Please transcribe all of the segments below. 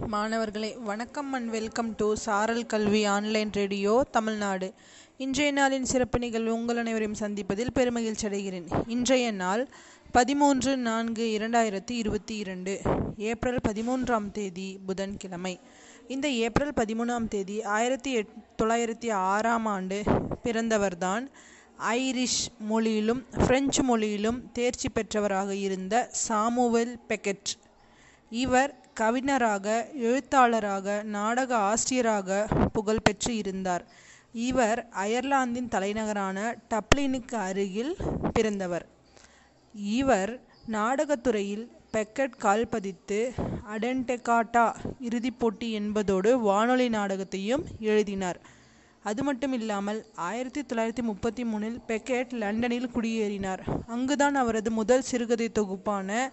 மாணவர்களே வணக்கம் and welcome to சாரல் கல்வி ஆன்லைன் ரேடியோ தமிழ்நாடு. இன்றைய நாளின் சிறப்பு நிகழ்வு உங்கள் அனைவரையும் சந்திப்பதில் பெருமகிழ்ச்சி அடைகிறேன். இன்றைய நாள் பதிமூன்று நான்கு இரண்டாயிரத்தி இருபத்தி இரண்டு ஏப்ரல் பதிமூன்றாம் தேதி புதன்கிழமை. இந்த ஏப்ரல் பதிமூணாம் தேதி ஆயிரத்தி எட் தொள்ளாயிரத்தி ஆறாம் ஆண்டு பிறந்தவர்தான் ஐரிஷ் மொழியிலும் பிரெஞ்சு மொழியிலும் தேர்ச்சி பெற்றவராக இருந்த சாமுவல் பெக்கெட். இவர் கவிஞராக எழுத்தாளராக நாடக ஆசிரியராக புகழ்பெற்று இருந்தார். இவர் அயர்லாந்தின் தலைநகரான டப்ளினுக்கு அருகில் பிறந்தவர். இவர் நாடகத்துறையில் பெக்கெட் கால் பதித்து அடென்டெகாட்டா இறுதிப் போட்டி என்பதோடு வானொலி நாடகத்தையும் எழுதினார். அது மட்டும் இல்லாமல் ஆயிரத்தி தொள்ளாயிரத்தி முப்பத்தி மூணில் பெக்கெட் லண்டனில் குடியேறினார். அங்குதான் அவரது முதல் சிறுகதை தொகுப்பான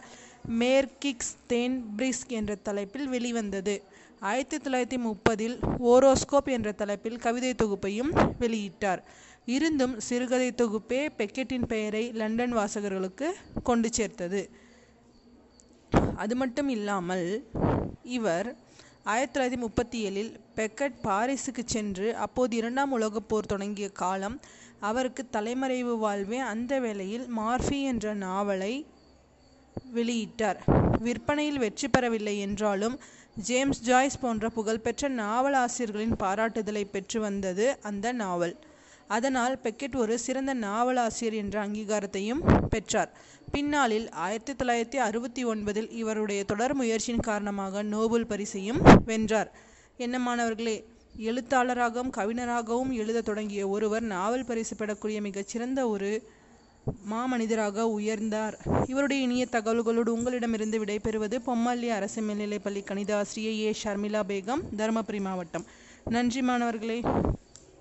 மேர்கிக்ஸ் தேன் பிரிஸ்க் என்ற தலைப்பில் வெளிவந்தது. ஆயிரத்தி தொள்ளாயிரத்தி முப்பதில் ஓரோஸ்கோப் என்ற தலைப்பில் கவிதை தொகுப்பையும் வெளியிட்டார். இருந்தும் சிறுகதை தொகுப்பே பெக்கெட்டின் பெயரை லண்டன் வாசகர்களுக்கு கொண்டு சேர்த்தது. அது மட்டும் இல்லாமல் இவர் ஆயிரத்தி தொள்ளாயிரத்தி முப்பத்தி ஏழில் பெக்கட் பாரிஸுக்கு சென்று அப்போது இரண்டாம் உலகப் போர் தொடங்கிய காலம் அவருக்கு தலைமறைவு வாழ்வே அந்த வேளையில் மார்ஃபி என்ற நாவலை வெளியிட்டார். விற்பனையில் வெற்றி பெறவில்லை என்றாலும் ஜேம்ஸ் ஜாய்ஸ் போன்ற புகழ்பெற்ற நாவலாசிரியர்களின் பாராட்டுதலை பெற்று வந்தது அந்த நாவல். அதனால் பெக்கெட் ஒரு சிறந்த நாவலாசிரியர் என்ற அங்கீகாரத்தையும் பெற்றார். பின்னாளில் ஆயிரத்தி தொள்ளாயிரத்தி அறுபத்தி ஒன்பதில் இவருடைய தொடர் முயற்சியின் காரணமாக நோபல் பரிசையும் வென்றார். என்ன மாணவர்களே எழுத்தாளராகவும் கவிஞராகவும் எழுத தொடங்கிய ஒருவர் நாவல் பரிசு பெறக்கூடிய மிகச்சிறந்த ஒரு மாமனிதராக உயர்ந்தார். இவருடைய இனிய தகவல்களோடு உங்களிடமிருந்து விடைபெறுவது பொம்மல்லி அரசு மேல்நிலைப்பள்ளி கணித ஆசிரியை ஏ. ஷர்மிளா பேகம் தருமபுரி மாவட்டம். நன்றி மாணவர்களே.